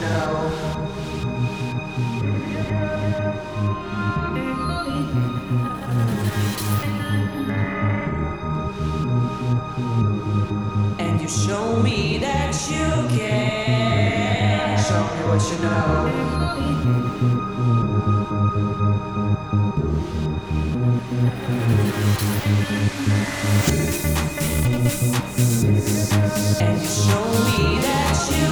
And you show me that you care. Show me what you know. And show me that you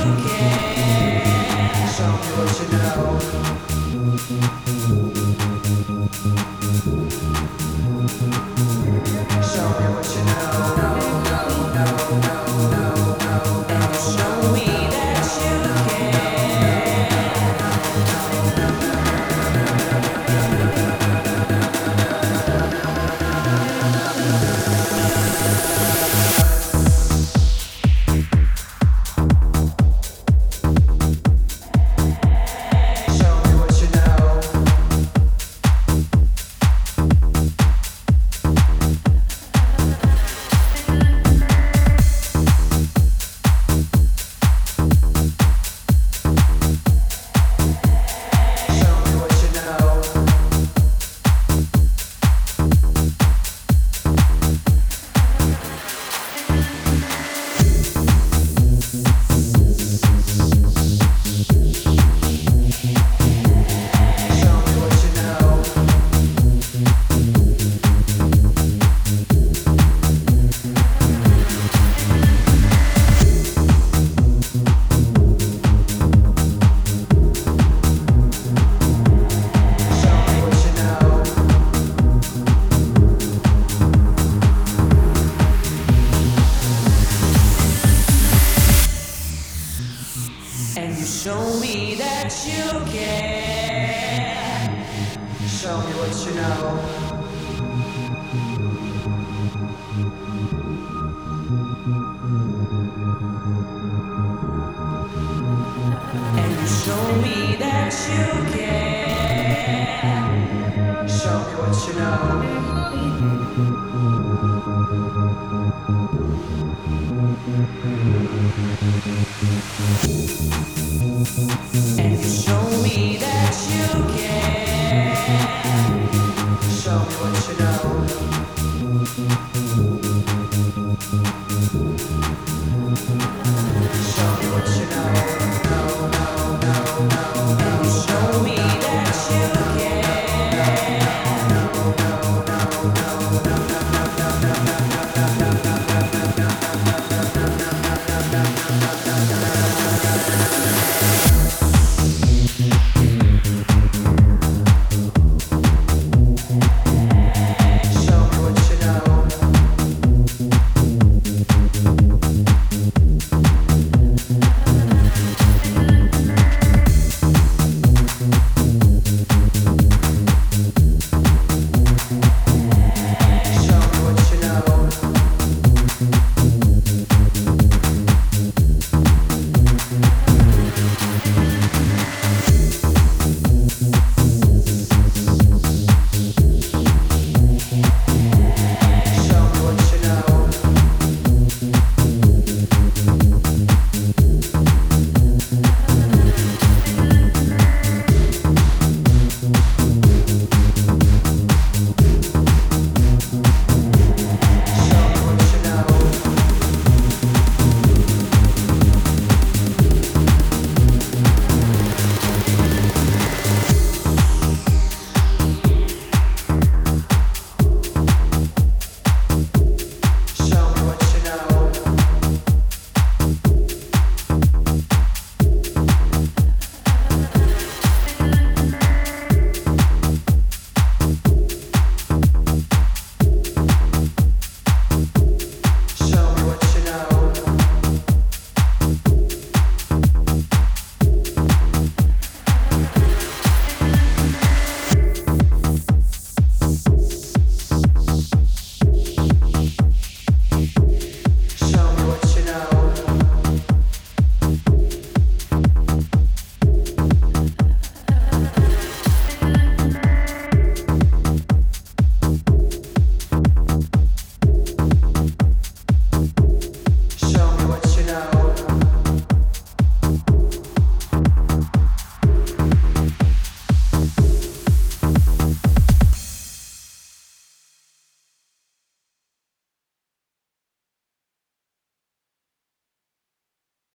Show me what you know. And show me that you care. Show me what you know. Show me what you know.